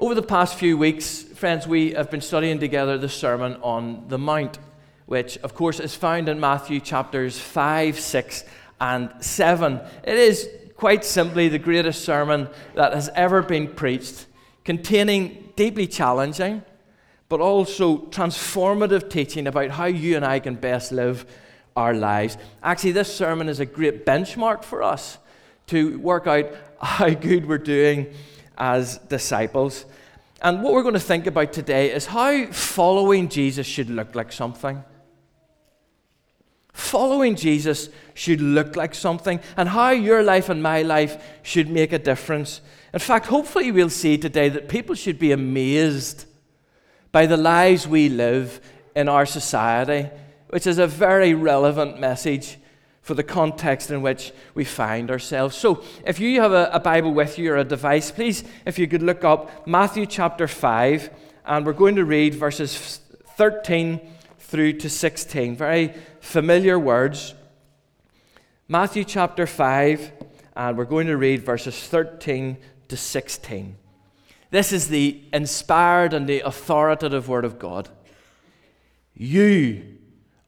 Over the past few weeks, friends, we have been studying together the Sermon on the Mount, which, of course, is found in Matthew chapters 5, 6, and 7. It is quite simply the greatest sermon that has ever been preached, containing deeply challenging, but also transformative teaching about how you and I can best live our lives. Actually, this sermon is a great benchmark for us to work out how good we're doing as disciples. And what we're going to think about today is how following Jesus should look like something. Following Jesus should look like something, and how your life and my life should make a difference. In fact, hopefully, we'll see today that people should be amazed by the lives we live in our society, which is a very relevant message for the context in which we find ourselves. So, if you have a, a, Bible with you or a device, please, if you could look up Matthew chapter 5, and we're going to read verses 13 through to 16. Very familiar words. Matthew chapter 5, and we're going to read verses 13 to 16. This is the inspired and the authoritative Word of God. You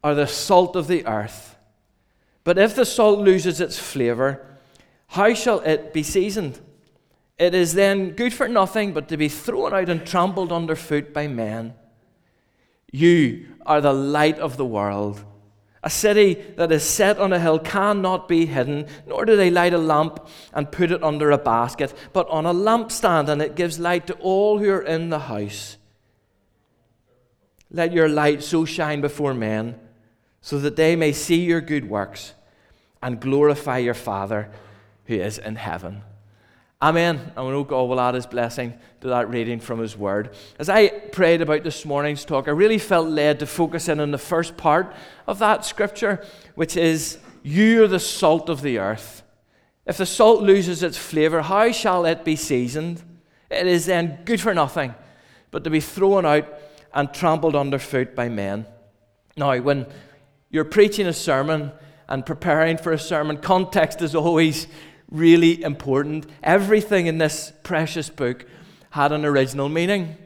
are the salt of the earth. But if the salt loses its flavour, how shall it be seasoned? It is then good for nothing but to be thrown out and trampled underfoot by men. You are the light of the world. A city that is set on a hill cannot be hidden, nor do they light a lamp and put it under a basket, but on a lampstand, and it gives light to all who are in the house. Let your light so shine before men so that they may see your good works and glorify your Father who is in heaven. Amen. I know God will add his blessing to that reading from his word. As I prayed about this morning's talk, I really felt led to focus in on the first part of that scripture, which is, You are the salt of the earth. If the salt loses its flavor, how shall it be seasoned? It is then good for nothing, but to be thrown out and trampled underfoot by men. Now, when you're preaching a sermon and preparing for a sermon, context is always really important. Everything in this precious book had an original meaning.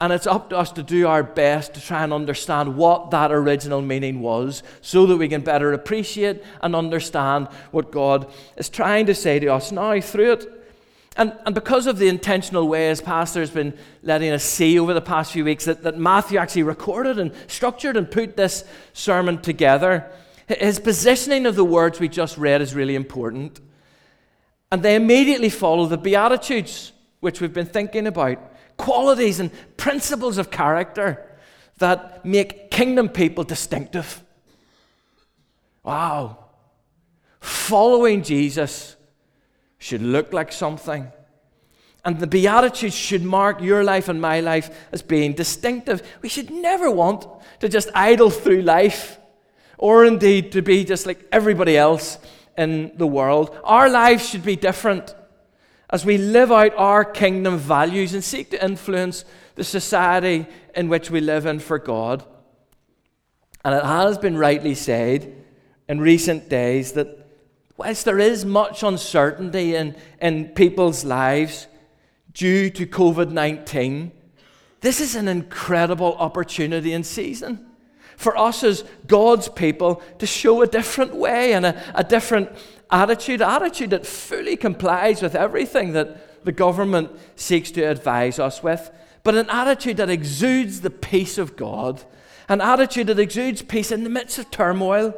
And it's up to us to do our best to try and understand what that original meaning was so that we can better appreciate and understand what God is trying to say to us now through it. And, and because of the intentional way as Pastor has been letting us see over the past few weeks that, that Matthew actually recorded and structured and put this sermon together, his positioning of the words we just read is really important. And they immediately follow the Beatitudes, which we've been thinking about qualities and principles of character that make kingdom people distinctive. Wow. Following Jesus should look like something. And the Beatitudes should mark your life and my life as being distinctive. We should never want to just idle through life, or indeed to be just like everybody else in the world. Our lives should be different as we live out our kingdom values and seek to influence the society in which we live in for God. And it has been rightly said in recent days that whilst there is much uncertainty in, in people's lives due to COVID 19, this is an incredible opportunity and season for us as God's people to show a different way and a, a different attitude, attitude that fully complies with everything that the government seeks to advise us with, but an attitude that exudes the peace of God, an attitude that exudes peace in the midst of turmoil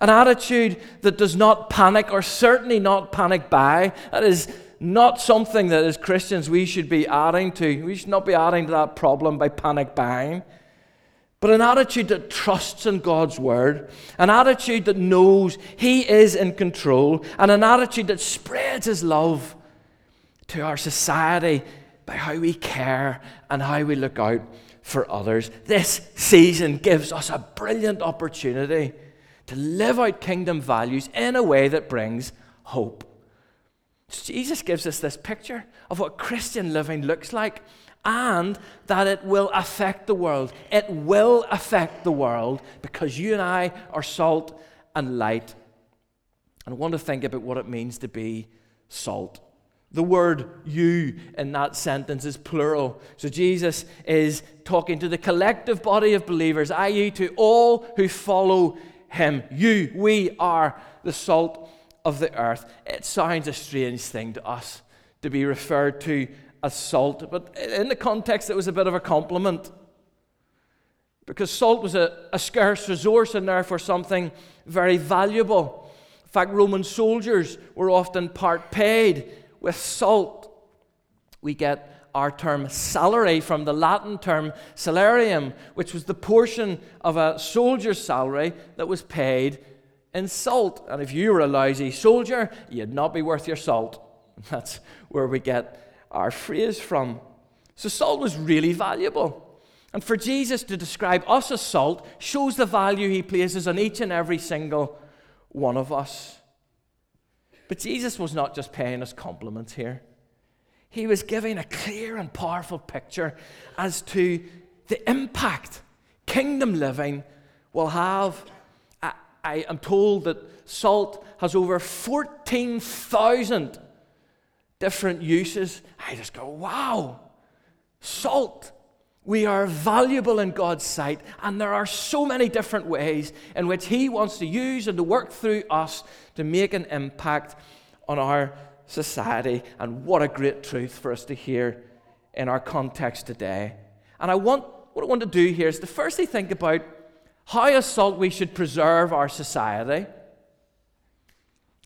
an attitude that does not panic, or certainly not panic by. That is not something that as Christians we should be adding to. We should not be adding to that problem by panic buying. But an attitude that trusts in God's word, an attitude that knows He is in control, and an attitude that spreads His love to our society by how we care and how we look out for others. This season gives us a brilliant opportunity to live out kingdom values in a way that brings hope. Jesus gives us this picture of what Christian living looks like and that it will affect the world. It will affect the world because you and I are salt and light. And I want to think about what it means to be salt. The word you in that sentence is plural. So Jesus is talking to the collective body of believers, i.e., to all who follow him. You, we are the salt of the earth. It sounds a strange thing to us to be referred to as salt, but in the context, it was a bit of a compliment. Because salt was a, a scarce resource and therefore something very valuable. In fact, Roman soldiers were often part paid with salt. We get our term salary from the Latin term salarium, which was the portion of a soldier's salary that was paid in salt. And if you were a lousy soldier, you'd not be worth your salt. That's where we get our phrase from. So, salt was really valuable. And for Jesus to describe us as salt shows the value he places on each and every single one of us. But Jesus was not just paying us compliments here, he was giving a clear and powerful picture as to the impact kingdom living will have. I, I am told that salt has over 14,000 different uses. I just go, wow, salt we are valuable in God's sight, and there are so many different ways in which He wants to use and to work through us to make an impact on our society. And what a great truth for us to hear in our context today. And I want what I want to do here is to firstly think about how, as salt, we should preserve our society.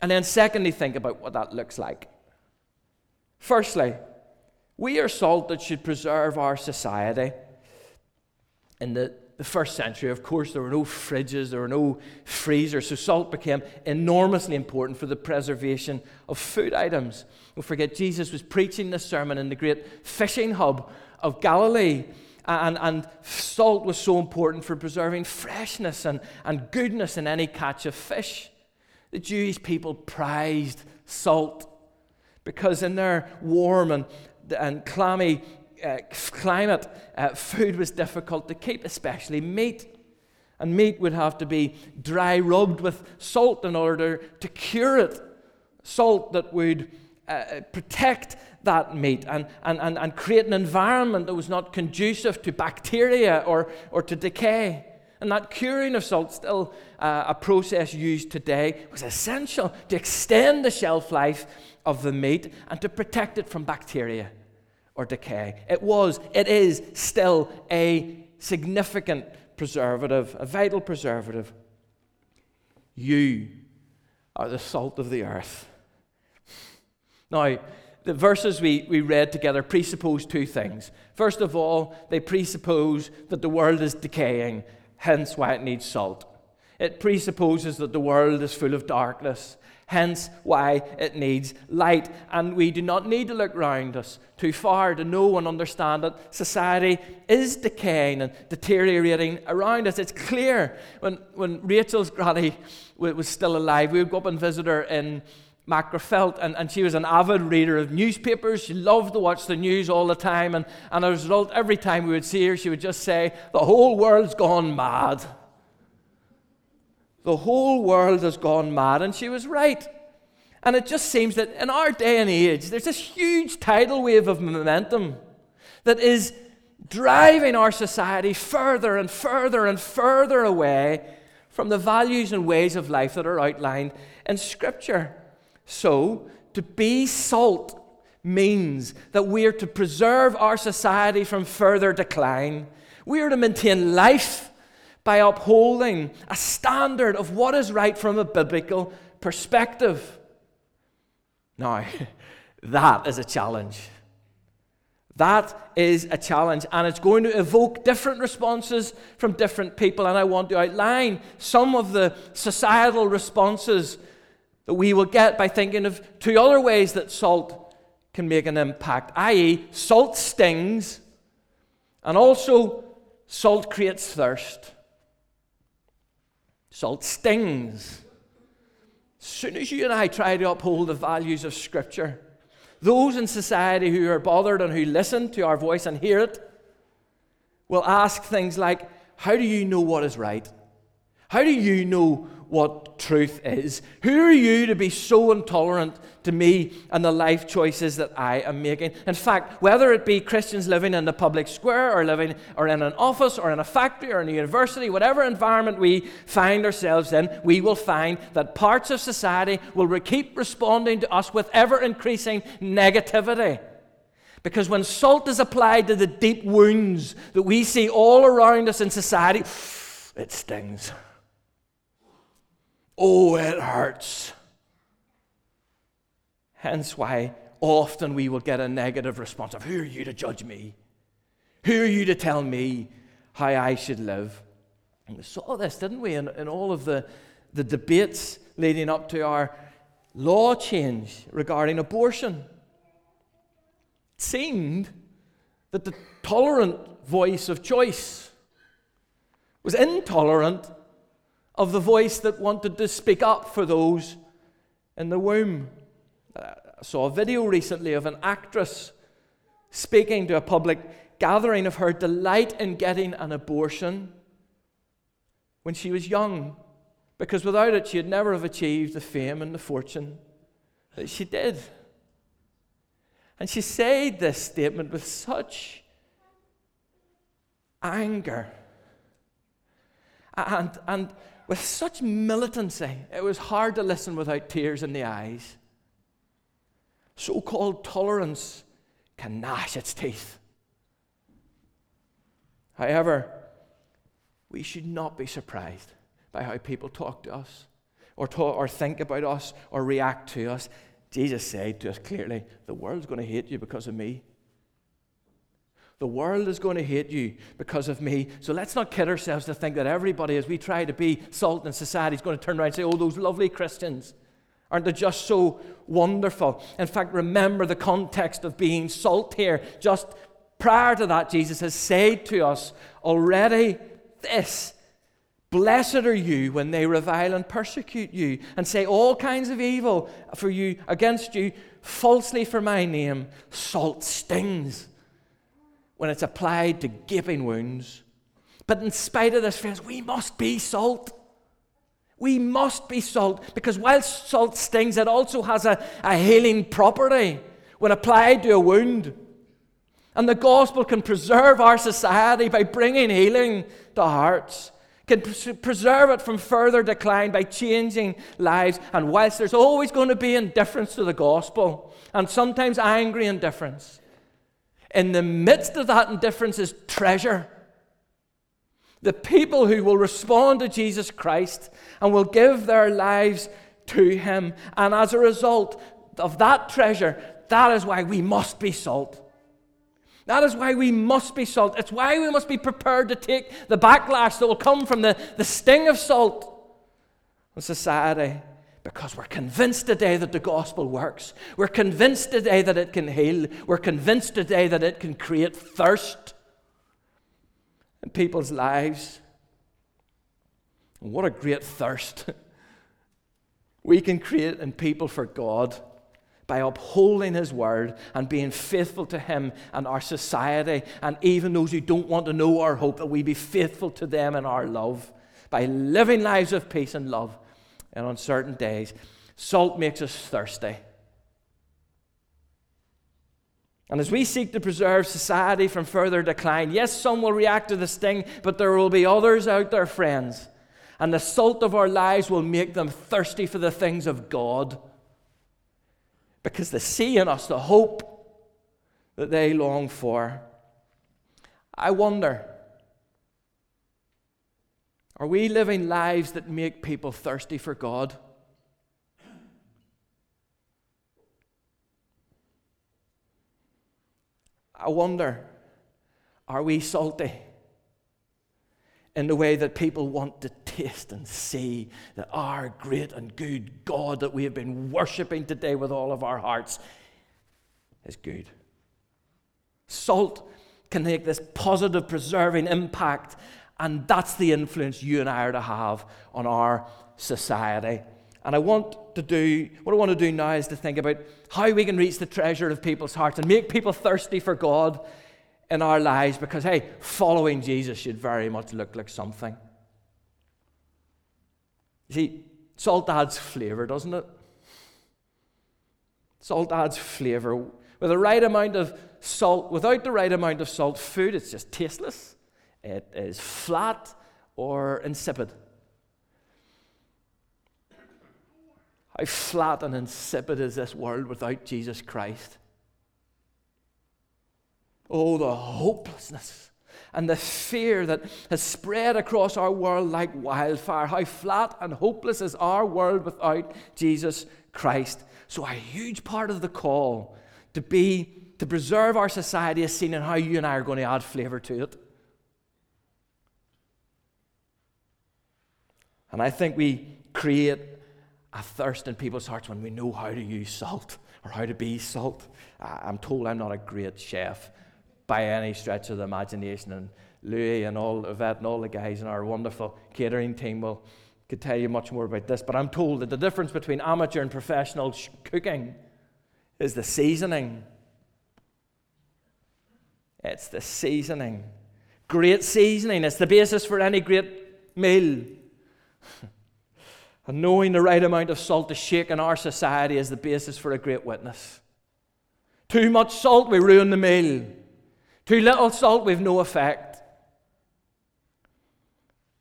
And then, secondly, think about what that looks like. Firstly, we are salt that should preserve our society. In the, the first century, of course, there were no fridges, there were no freezers, so salt became enormously important for the preservation of food items. Don't forget, Jesus was preaching this sermon in the great fishing hub of Galilee. And, and salt was so important for preserving freshness and, and goodness in any catch of fish. The Jewish people prized salt because in their warm and and clammy uh, climate, uh, food was difficult to keep, especially meat. And meat would have to be dry rubbed with salt in order to cure it. Salt that would uh, protect that meat and, and, and, and create an environment that was not conducive to bacteria or, or to decay. And that curing of salt, still uh, a process used today, was essential to extend the shelf life of the meat and to protect it from bacteria or decay. It was, it is still a significant preservative, a vital preservative. You are the salt of the earth. Now, the verses we, we read together presuppose two things. First of all, they presuppose that the world is decaying, hence why it needs salt. It presupposes that the world is full of darkness, hence why it needs light. And we do not need to look round us too far to know and understand that society is decaying and deteriorating around us. It's clear. When, when Rachel's granny was still alive, we would go up and visit her in Magherafelt, and, and she was an avid reader of newspapers. She loved to watch the news all the time, and, and as a result, every time we would see her, she would just say, The whole world's gone mad. The whole world has gone mad. And she was right. And it just seems that in our day and age, there's this huge tidal wave of momentum that is driving our society further and further and further away from the values and ways of life that are outlined in Scripture. So, to be salt means that we are to preserve our society from further decline. We are to maintain life by upholding a standard of what is right from a biblical perspective. Now, that is a challenge. That is a challenge, and it's going to evoke different responses from different people. And I want to outline some of the societal responses that we will get by thinking of two other ways that salt can make an impact, i.e., salt stings, and also salt creates thirst. Salt stings. As soon as you and I try to uphold the values of Scripture, those in society who are bothered and who listen to our voice and hear it will ask things like, How do you know what is right? How do you know what truth is. Who are you to be so intolerant to me and the life choices that I am making? In fact, whether it be Christians living in the public square or living or in an office or in a factory or in a university, whatever environment we find ourselves in, we will find that parts of society will keep responding to us with ever increasing negativity. Because when salt is applied to the deep wounds that we see all around us in society, it stings. Oh, it hurts. Hence why often we will get a negative response of, Who are you to judge me? Who are you to tell me how I should live? And we saw this, didn't we, in, in all of the, the debates leading up to our law change regarding abortion. It seemed that the tolerant voice of choice was intolerant of the voice that wanted to speak up for those in the womb. I saw a video recently of an actress speaking to a public gathering of her delight in getting an abortion when she was young, because without it, she'd never have achieved the fame and the fortune that she did. And she said this statement with such anger and, and with such militancy, it was hard to listen without tears in the eyes. So called tolerance can gnash its teeth. However, we should not be surprised by how people talk to us or, talk, or think about us or react to us. Jesus said to us clearly, The world's going to hate you because of me. The world is going to hate you because of me. So let's not kid ourselves to think that everybody, as we try to be salt in society, is going to turn around and say, Oh, those lovely Christians. Aren't they just so wonderful? In fact, remember the context of being salt here. Just prior to that, Jesus has said to us already this Blessed are you when they revile and persecute you and say all kinds of evil for you against you falsely for my name. Salt stings when it's applied to gaping wounds. But in spite of this, friends, we must be salt. We must be salt because while salt stings, it also has a, a healing property when applied to a wound. And the gospel can preserve our society by bringing healing to hearts, can preserve it from further decline by changing lives. And whilst there's always going to be indifference to the gospel, and sometimes angry indifference, in the midst of that indifference is treasure. The people who will respond to Jesus Christ and will give their lives to Him. And as a result of that treasure, that is why we must be salt. That is why we must be salt. It's why we must be prepared to take the backlash that will come from the, the sting of salt in society because we're convinced today that the gospel works. We're convinced today that it can heal. We're convinced today that it can create thirst in people's lives. And what a great thirst we can create in people for God by upholding His word and being faithful to Him and our society, and even those who don't want to know our hope, that we be faithful to them in our love by living lives of peace and love and on certain days. Salt makes us thirsty. And as we seek to preserve society from further decline, yes, some will react to the sting, but there will be others out there, friends. And the salt of our lives will make them thirsty for the things of God. Because they see in us the hope that they long for. I wonder are we living lives that make people thirsty for God? I wonder, are we salty in the way that people want to taste and see that our great and good God that we have been worshipping today with all of our hearts is good? Salt can make this positive, preserving impact and that's the influence you and I are to have on our society. And I want to do, what I want to do now is to think about how we can reach the treasure of people's hearts and make people thirsty for God in our lives because, hey, following Jesus should very much look like something. You see, salt adds flavour, doesn't it? Salt adds flavour. With the right amount of salt, without the right amount of salt, food it's just tasteless. It is flat or insipid. How flat and insipid is this world without Jesus Christ? Oh, the hopelessness and the fear that has spread across our world like wildfire. How flat and hopeless is our world without Jesus Christ. So, a huge part of the call to be to preserve our society is seen in how you and I are going to add flavour to it. And I think we create a thirst in people's hearts when we know how to use salt or how to be salt. I'm told I'm not a great chef by any stretch of the imagination, and Louis and all that and all the guys in our wonderful catering team will could tell you much more about this. But I'm told that the difference between amateur and professional sh- cooking is the seasoning. It's the seasoning. Great seasoning. It's the basis for any great meal. And knowing the right amount of salt to shake in our society is the basis for a great witness. Too much salt, we ruin the meal. Too little salt, we've no effect.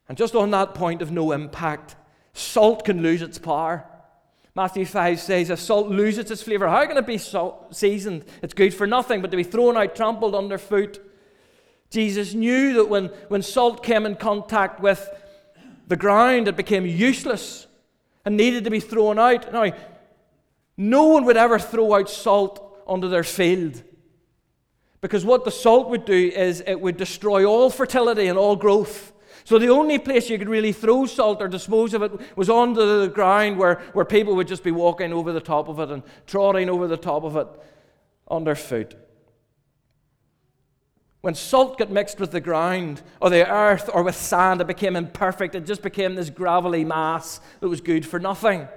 And just on that point of no impact, salt can lose its power. Matthew 5 says, if salt loses its flavour, how can it be salt seasoned? It's good for nothing but to be thrown out, trampled underfoot. Jesus knew that when, when salt came in contact with the ground, it became useless and needed to be thrown out. Now, no one would ever throw out salt onto their field. Because what the salt would do is it would destroy all fertility and all growth. So the only place you could really throw salt or dispose of it was onto the ground where, where people would just be walking over the top of it and trotting over the top of it underfoot. When salt got mixed with the ground or the earth or with sand, it became imperfect. It just became this gravelly mass that was good for nothing.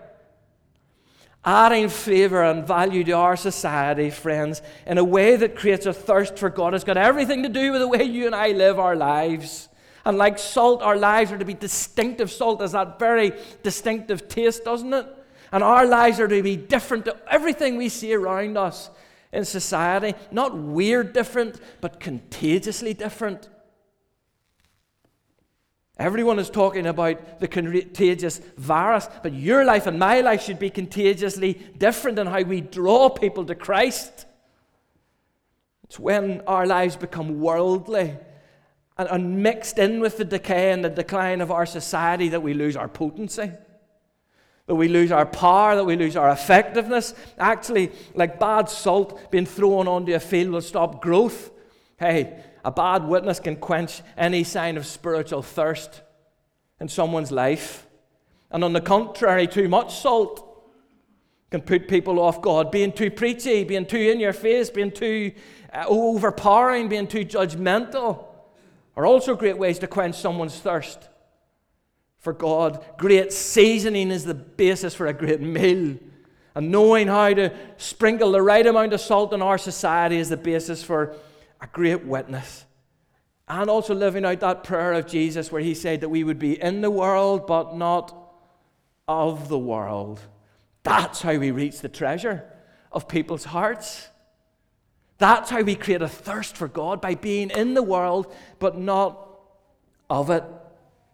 Adding flavour and value to our society, friends, in a way that creates a thirst for God has got everything to do with the way you and I live our lives. And like salt, our lives are to be distinctive. Salt has that very distinctive taste, doesn't it? And our lives are to be different to everything we see around us in society. Not weird different, but contagiously different. Everyone is talking about the contagious virus, but your life and my life should be contagiously different in how we draw people to Christ. It's when our lives become worldly and, mixed in with the decay and the decline of our society that we lose our potency that we lose our power, that we lose our effectiveness. Actually, like bad salt being thrown onto a field will stop growth. Hey, a bad witness can quench any sign of spiritual thirst in someone's life. And on the contrary, too much salt can put people off God. Being too preachy, being too in your face, being too uh, overpowering, being too judgmental are also great ways to quench someone's thirst for God. Great seasoning is the basis for a great meal. And knowing how to sprinkle the right amount of salt in our society is the basis for a great witness. And also living out that prayer of Jesus where he said that we would be in the world but not of the world. That's how we reach the treasure of people's hearts. That's how we create a thirst for God by being in the world but not of it.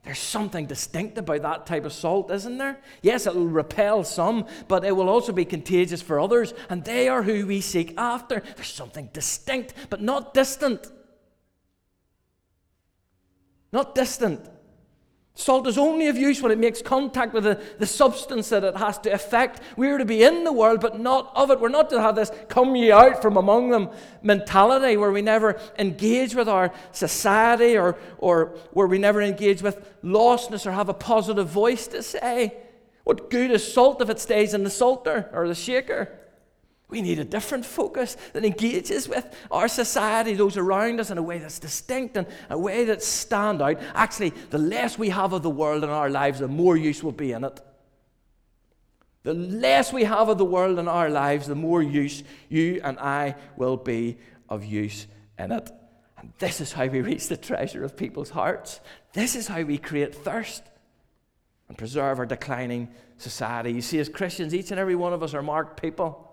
There's something distinct about that type of salt, isn't there? Yes, it will repel some, but it will also be contagious for others, and they are who we seek after. There's something distinct, but not distant. Not distant. Salt is only of use when it makes contact with the, the substance that it has to affect. We are to be in the world, but not of it. We're not to have this come ye out from among them mentality where we never engage with our society or, or where we never engage with lostness or have a positive voice to say. What good is salt if it stays in the salter or the shaker? We need a different focus that engages with our society, those around us, in a way that's distinct and a way that's stand out. Actually, the less we have of the world in our lives, the more use we'll be in it. The less we have of the world in our lives, the more use you and I will be of use in it. And this is how we reach the treasure of people's hearts. This is how we create thirst. and preserve our declining society. You see, as Christians, each and every one of us are marked people.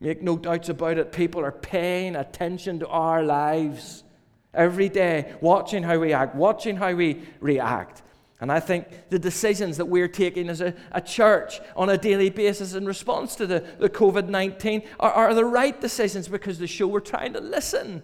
Make no doubts about it. People are paying attention to our lives every day, watching how we act, watching how we react. And I think the decisions that we're taking as a, a church on a daily basis in response to the, the COVID 19 are, are the right decisions because they show we're trying to listen.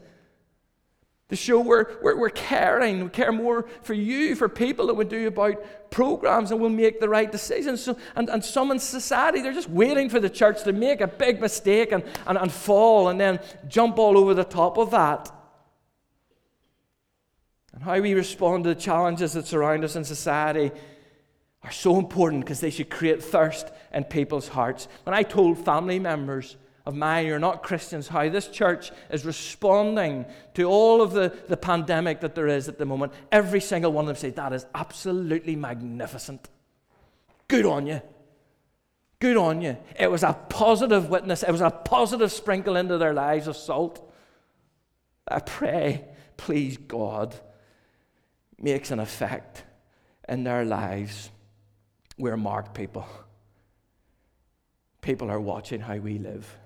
To show we're, we're, we're caring, we care more for you, for people that we do about programs, and we'll make the right decisions. So, and, and some in society, they're just waiting for the church to make a big mistake and, and, and fall and then jump all over the top of that. And how we respond to the challenges that surround us in society are so important because they should create thirst in people's hearts. When I told family members of mine you're not Christians how this church is responding to all of the, the pandemic that there is at the moment, every single one of them said, That is absolutely magnificent. Good on you. Good on you. It was a positive witness, it was a positive sprinkle into their lives of salt. I pray, please, God makes an effect in their lives, we're marked people. People are watching how we live.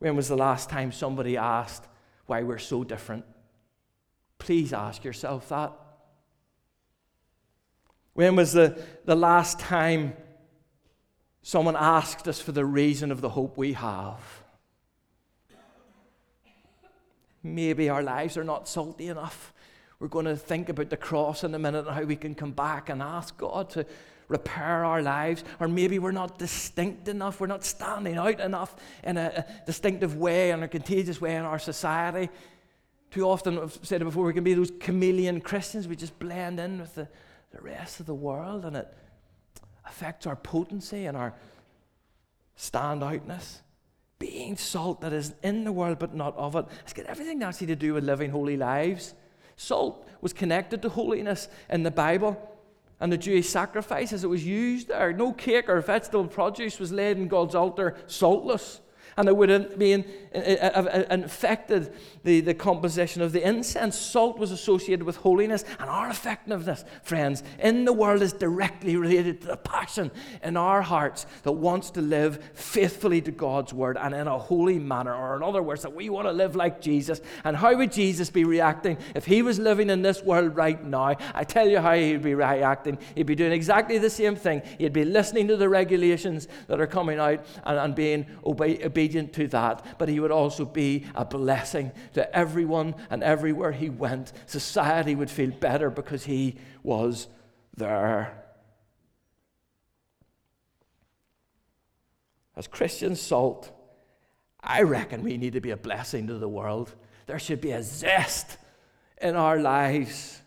When was the last time somebody asked why we're so different? Please ask yourself that. When was the, the last time someone asked us for the reason of the hope we have? Maybe our lives are not salty enough. We're going to think about the cross in a minute and how we can come back and ask God to repair our lives. Or maybe we're not distinct enough, we're not standing out enough in a, distinctive way, in a contagious way in our society. Too often, I've said it before, we can be those chameleon Christians. We just blend in with the, the rest of the world, and it affects our potency and our standoutness. Being salt that is in the world but not of it. It's got everything actually to do with living holy lives. Salt was connected to holiness in the Bible and the Jewish sacrifices. It was used there. No cake or vegetable produce was laid in God's altar saltless and it would have been, uh, uh, uh, infected the, the composition of the incense. Salt was associated with holiness, and our effectiveness, friends, in the world is directly related to the passion in our hearts that wants to live faithfully to God's word and in a holy manner, or in other words, that we want to live like Jesus. And how would Jesus be reacting if he was living in this world right now? I tell you how he'd be reacting. He'd be doing exactly the same thing. He'd be listening to the regulations that are coming out and, and being obedient obedient to that, but he would also be a blessing to everyone and everywhere he went. Society would feel better because he was there. As Christian salt, I reckon we need to be a blessing to the world. There should be a zest in our lives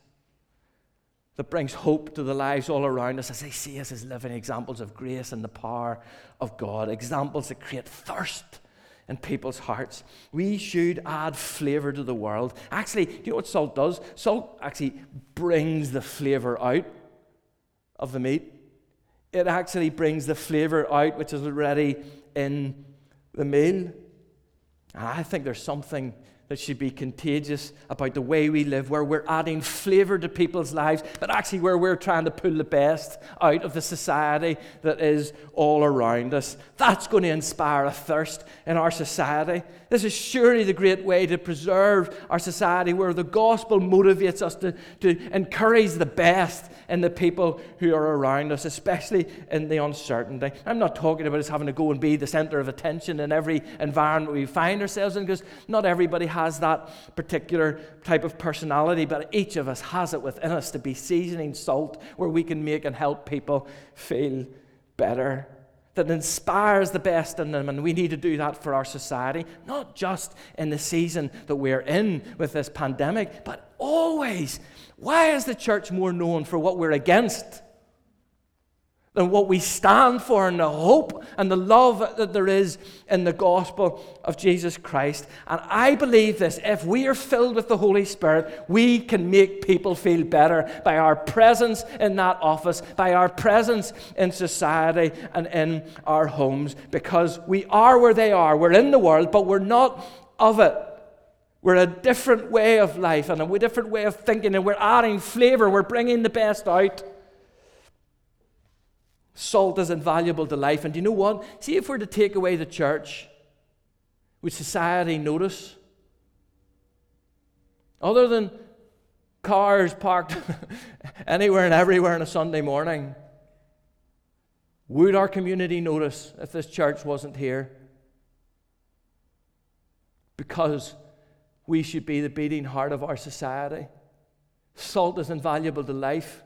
that brings hope to the lives all around us as they see us as living examples of grace and the power of God, examples that create thirst in people's hearts. We should add flavor to the world. Actually, do you know what salt does? Salt actually brings the flavor out of the meat. It actually brings the flavor out which is already in the meal. And I think there's something that should be contagious about the way we live, where we're adding flavor to people's lives, but actually where we're trying to pull the best out of the society that is all around us. That's going to inspire a thirst in our society. This is surely the great way to preserve our society, where the gospel motivates us to, to encourage the best in the people who are around us, especially in the uncertainty. I'm not talking about us having to go and be the center of attention in every environment we find ourselves in, because not everybody has has that particular type of personality, but each of us has it within us to be seasoning salt where we can make and help people feel better. That inspires the best in them, and we need to do that for our society, not just in the season that we're in with this pandemic, but always. Why is the church more known for what we're against? Than what we stand for and the hope and the love that there is in the gospel of Jesus Christ. And I believe this if we are filled with the Holy Spirit, we can make people feel better by our presence in that office, by our presence in society and in our homes, because we are where they are. We're in the world, but we're not of it. We're a different way of life and a different way of thinking, and we're adding flavor, we're bringing the best out. Salt is invaluable to life. And you know what? See, if we're to take away the church, would society notice? Other than cars parked anywhere and everywhere on a Sunday morning, would our community notice if this church wasn't here? Because we should be the beating heart of our society. Salt is invaluable to life.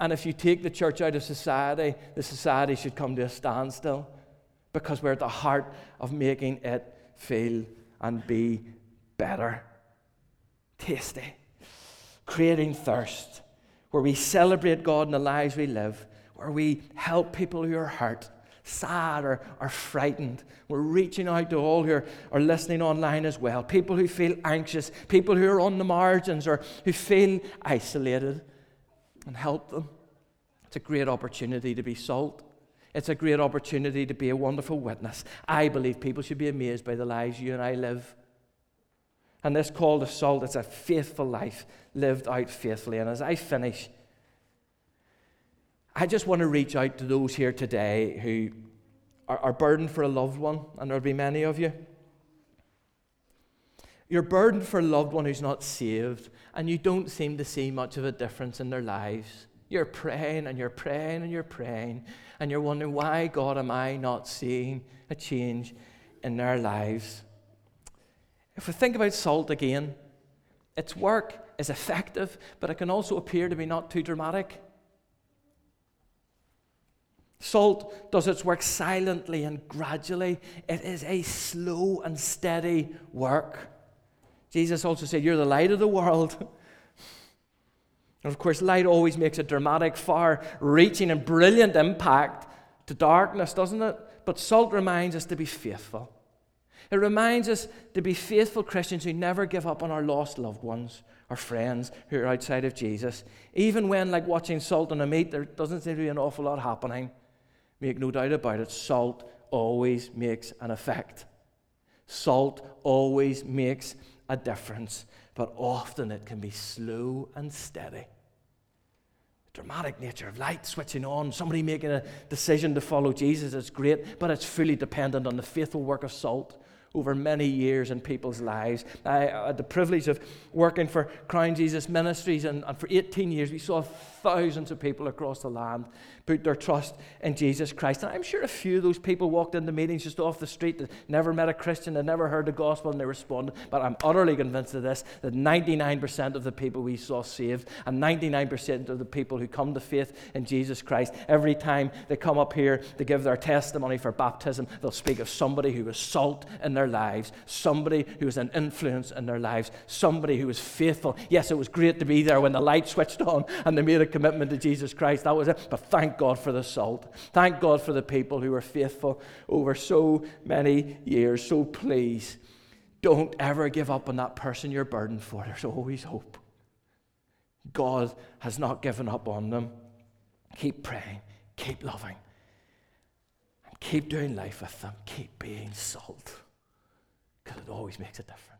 And if you take the church out of society, the society should come to a standstill because we're at the heart of making it feel and be better. Tasty. Creating thirst, where we celebrate God in the lives we live, where we help people who are hurt, sad, or, or frightened. We're reaching out to all who are, are listening online as well. People who feel anxious, people who are on the margins, or who feel isolated and help them. It's a great opportunity to be salt. It's a great opportunity to be a wonderful witness. I believe people should be amazed by the lives you and I live. And this call to salt is a faithful life lived out faithfully. And as I finish, I just want to reach out to those here today who are, are burdened for a loved one, and there'll be many of you. You're burdened for a loved one who's not saved, and you don't seem to see much of a difference in their lives. You're praying and you're praying and you're praying, and you're wondering, why, God, am I not seeing a change in their lives? If we think about salt again, its work is effective, but it can also appear to be not too dramatic. Salt does its work silently and gradually. It is a slow and steady work. Jesus also said, You're the light of the world. And of course, light always makes a dramatic, far reaching, and brilliant impact to darkness, doesn't it? But salt reminds us to be faithful. It reminds us to be faithful Christians who never give up on our lost loved ones, our friends who are outside of Jesus. Even when, like watching salt on a meat, there doesn't seem to be an awful lot happening. Make no doubt about it, salt always makes an effect. Salt always makes a difference but often it can be slow and steady. The dramatic nature of light switching on, somebody making a decision to follow Jesus is great, but it's fully dependent on the faithful work of salt over many years in people's lives. I had the privilege of working for Crown Jesus Ministries, and, and for 18 years we saw thousands of people across the land put their trust in Jesus Christ. And I'm sure a few of those people walked into meetings just off the street that never met a Christian, that never heard the gospel, and they responded. But I'm utterly convinced of this that 99% of the people we saw saved, and 99% of the people who come to faith in Jesus Christ, every time they come up here to give their testimony for baptism, they'll speak of somebody who was salt in their lives, somebody who was an influence in their lives, somebody who was faithful. Yes, it was great to be there when the light switched on and they made a commitment to Jesus Christ. That was it. But thank God for the salt. Thank God for the people who were faithful over so many years. So please, don't ever give up on that person you're burdened for. There's always hope. God has not given up on them. Keep praying, keep loving, and keep doing life with them. Keep being salt, because it always makes a difference.